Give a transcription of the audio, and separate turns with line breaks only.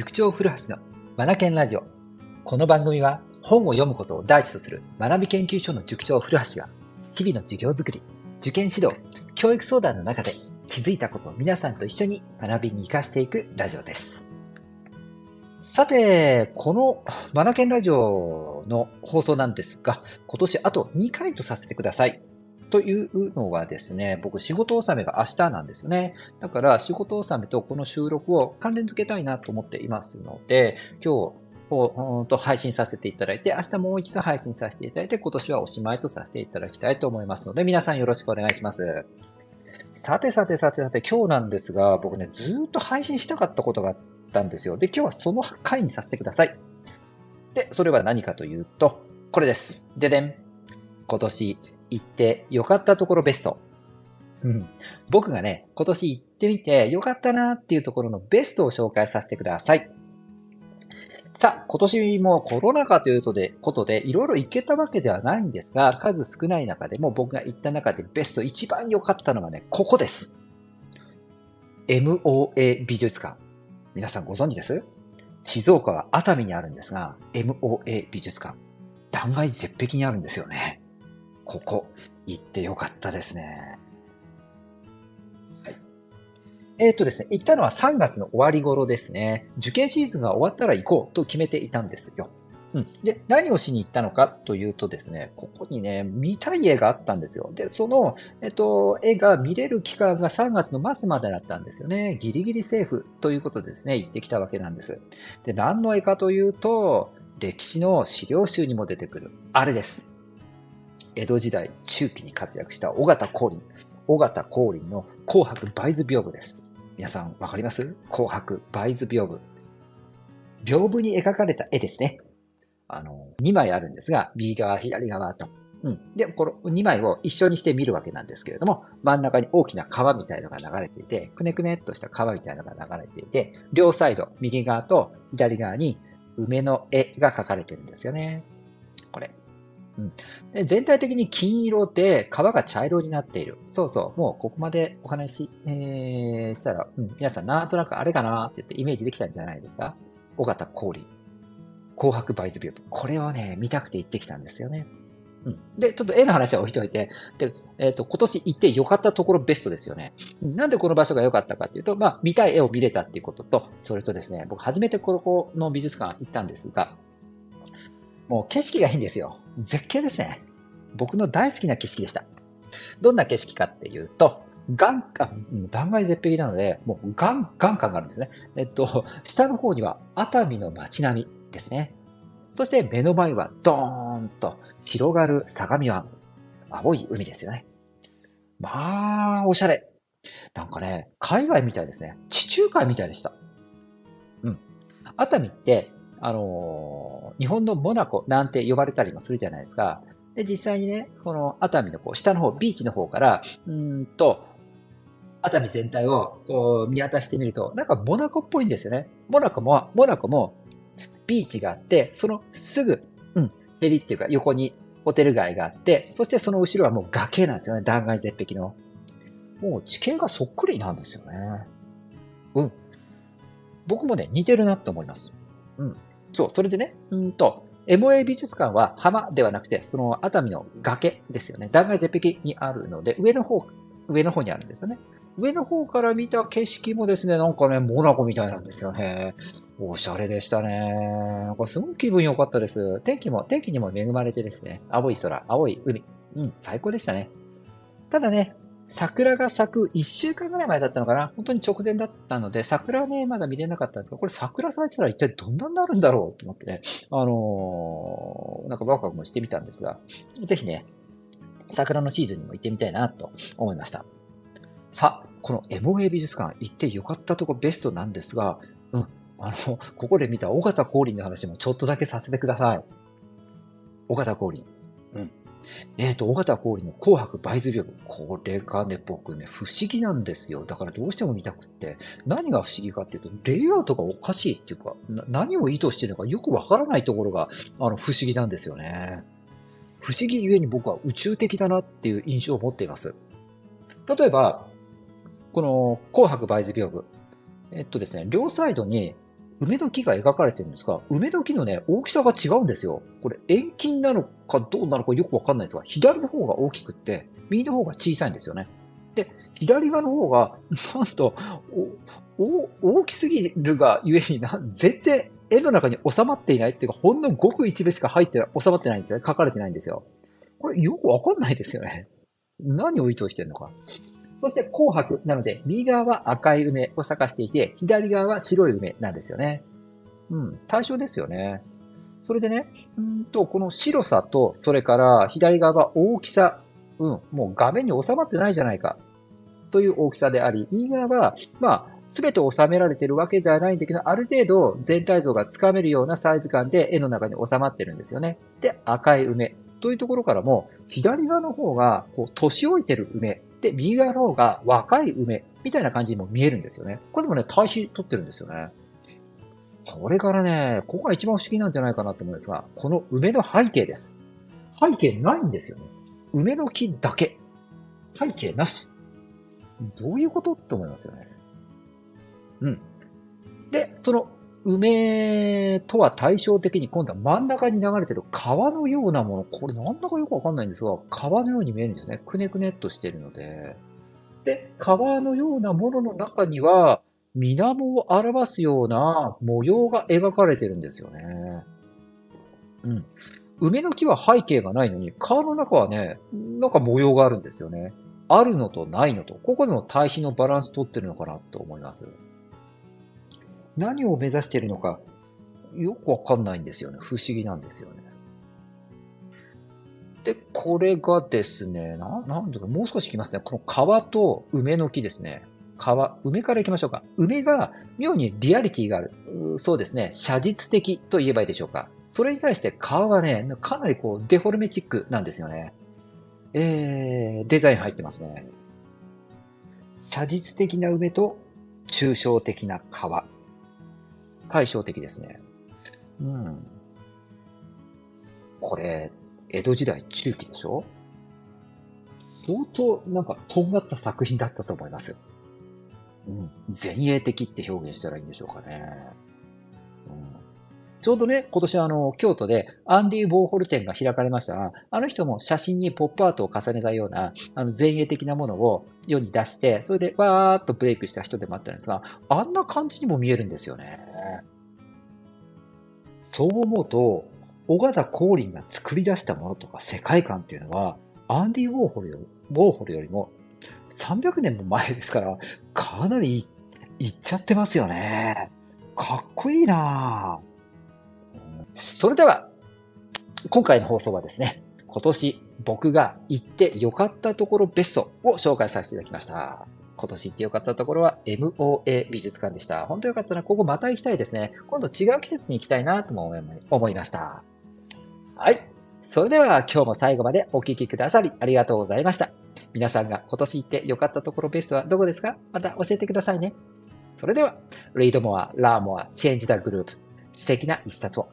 塾長古橋のマナケンラジオ。この番組は本を読むことを第一とする学び研究所の塾長古橋が日々の授業づくり、受験指導、教育相談の中で気づいたことを皆さんと一緒に学びに活かしていくラジオです。さて、このマナケンラジオの放送なんですが、今年あと2回とさせてください。というのはですね、僕仕事納めが明日なんですよね。だから仕事納めとこの収録を関連付けたいなと思っていますので、今日をと配信させていただいて、明日もう一度配信させていただいて、今年はおしまいとさせていただきたいと思いますので、皆さんよろしくお願いします。さてさてさてさて、今日なんですが、僕ね、ずっと配信したかったことがあったんですよ。で、今日はその回にさせてください。で、それは何かというと、これです。ででん。今年行って良かったところベスト。うん。僕がね、今年行ってみて良かったなっていうところのベストを紹介させてください。さあ、今年もコロナ禍ということで、ことで、いろいろ行けたわけではないんですが、数少ない中でも僕が行った中でベスト一番良かったのがね、ここです。MOA 美術館。皆さんご存知です？静岡は熱海にあるんですが、MOA 美術館。断崖絶壁にあるんですよね。ここ、行ってよかったですね。はい。えっ、ー、とですね、行ったのは3月の終わり頃ですね。受験シーズンが終わったら行こうと決めていたんですよ。うん。で、何をしに行ったのかというとですね、ここにね、見たい絵があったんですよ。で、その、えっと、絵が見れる期間が3月の末までだったんですよね。ギリギリセーフということでですね、行ってきたわけなんです。で、何の絵かというと、歴史の資料集にも出てくる、あれです。江戸時代中期に活躍した尾形光琳。尾形光琳の紅白梅図屏風です。皆さんわかります？紅白梅図屏風。屏風に描かれた絵ですね。あの、2枚あるんですが、右側、左側と。うん。で、この2枚を一緒にして見るわけなんですけれども、真ん中に大きな川みたいのが流れていて、くねくねっとした川みたいのが流れていて、両サイド、右側と左側に梅の絵が描かれてるんですよね。これ。うん、で全体的に金色で皮が茶色になっている。そうそう。もうここまでお話し、えー、したら、うん、皆さんなんとなくあれかなって言ってイメージできたんじゃないですか？尾形氷。紅白バイズビュー。これをね、見たくて行ってきたんですよね。うん。で、ちょっと絵の話は置いといて、で、えっ、ー、と、今年行って良かったところベストですよね。なんでこの場所が良かったかっていうと、まあ、見たい絵を見れたっていうことと、それとですね、僕初めてここの美術館行ったんですが、もう景色がいいんですよ。絶景ですね。僕の大好きな景色でした。どんな景色かっていうと、岩、あ、断崖絶壁なので、もう岩、岩感があるんですね。えっと、下の方には熱海の街並みですね。そして目の前はドーンと広がる相模湾。青い海ですよね。まあ、おしゃれ。なんかね、海外みたいですね。地中海みたいでした。うん。熱海って、あのー、日本のモナコなんて呼ばれたりもするじゃないですか。で、実際にね、この熱海のこう下の方、ビーチの方から、うんと、熱海全体をこう見渡してみると、なんかモナコっぽいんですよね。モナコも、モナコもビーチがあって、そのすぐ、うん、ヘリっていうか横にホテル街があって、そしてその後ろはもう崖なんですよね。断崖絶壁の。もう地形がそっくりなんですよね。うん。僕もね、似てるなって思います。うん。そう、それでね、うんと、MA 美術館は浜ではなくて、その熱海の崖ですよね。断崖絶壁にあるので、上の方、上の方にあるんですよね。上の方から見た景色もですね、なんかね、モナコみたいなんですよね。おしゃれでしたね。これすごく気分良かったです。天気も、天気にも恵まれてですね、青い空、青い海。うん、最高でしたね。ただね、桜が咲く1週間ぐらい前だったのかな？本当に直前だったので、桜ね、まだ見れなかったんですが、これ桜咲いてたら一体どんなになるんだろうと思ってね、あのー、なんかワクワクもしてみたんですが、ぜひね、桜のシーズンにも行ってみたいなと思いました。さ、この MA 美術館行ってよかったとこベストなんですが、うん、あの、ここで見た尾形光琳の話もちょっとだけさせてください。尾形光琳。うん。えっ、ー、と、尾形氷の紅白バイズ屏風。これがね、僕ね、不思議なんですよ。だからどうしても見たくって。何が不思議かっていうと、レイアウトがおかしいっていうか、何を意図してるのかよくわからないところが、あの、不思議なんですよね。不思議ゆえに僕は宇宙的だなっていう印象を持っています。例えば、この紅白バイズ屏風。えっとですね、両サイドに梅の木が描かれてるんですが、梅の木のね、大きさが違うんですよ。これ遠近なのかどうなのかよくわかんないですが、左の方が大きくって、右の方が小さいんですよね。で、左側の方が、なんと、大きすぎるがゆえにな、全然絵の中に収まっていないっていうか、ほんのごく一部しか入って、収まってないんですね。書かれてないんですよ。これよくわかんないですよね。何を意図してるのか。そして紅白なので、右側は赤い梅を咲かしていて、左側は白い梅なんですよね。うん、対象ですよね。それでね、うんと、この白さと、それから左側は大きさ、うん、もう画面に収まってないじゃないか。という大きさであり、右側は、まあ、すべて収められているわけではないんだけど、ある程度全体像がつかめるようなサイズ感で絵の中に収まってるんですよね。で、赤い梅というところからも、左側の方が、こう、年老いてる梅で、右側の方が若い梅みたいな感じにも見えるんですよね。これでもね、対比取ってるんですよね。それからね、ここが一番不思議なんじゃないかなと思うんですが、この梅の背景です。背景ないんですよね。梅の木だけ。背景なし。どういうことって思いますよね。うん。で、その梅とは対照的に今度は真ん中に流れてる川のようなもの、これなんだかよくわかんないんですが、川のように見えるんですね。くねくねっとしてるので。で、川のようなものの中には、水面を表すような模様が描かれてるんですよね。うん。梅の木は背景がないのに、川の中はね、なんか模様があるんですよね。あるのとないのと、ここでも対比のバランス取ってるのかなと思います。何を目指しているのか、よくわかんないんですよね。不思議なんですよね。で、これがですね、な、なんだか、もう少しいきますね。この川と梅の木ですね。川、梅から行きましょうか。梅が妙にリアリティがある。そうですね。写実的と言えばいいでしょうか。それに対して川はね、かなりこう、デフォルメチックなんですよね。えー、デザイン入ってますね。写実的な梅と抽象的な川。対照的ですね。うん。これ、江戸時代中期でしょ？相当なんかとんがった作品だったと思います。うん。前衛的って表現したらいいんでしょうかね。うん、ちょうどね、今年あの、京都でアンディ・ウォーホル展が開かれましたが、あの人も写真にポップアートを重ねたような、あの、前衛的なものを世に出して、それでわーっとブレイクした人でもあったんですが、あんな感じにも見えるんですよね。そう思うと、小形光琳が作り出したものとか世界観っていうのは、アンディ・ウォーホルよウォーホルよりも300年も前ですから、かなりいっちゃってますよね。かっこいいなそれでは、今回の放送はですね、今年僕が行って良かったところベストを紹介させていただきました。今年行ってよかったところは MOA 美術館でした。本当よかったな。ここまた行きたいですね。今度違う季節に行きたいなとも思いました。はい。それでは今日も最後までお聴きくださりありがとうございました。皆さんが今年行ってよかったところベストはどこですか？また教えてくださいね。それでは、Read More, Learn More, Change the Group 素敵な一冊を。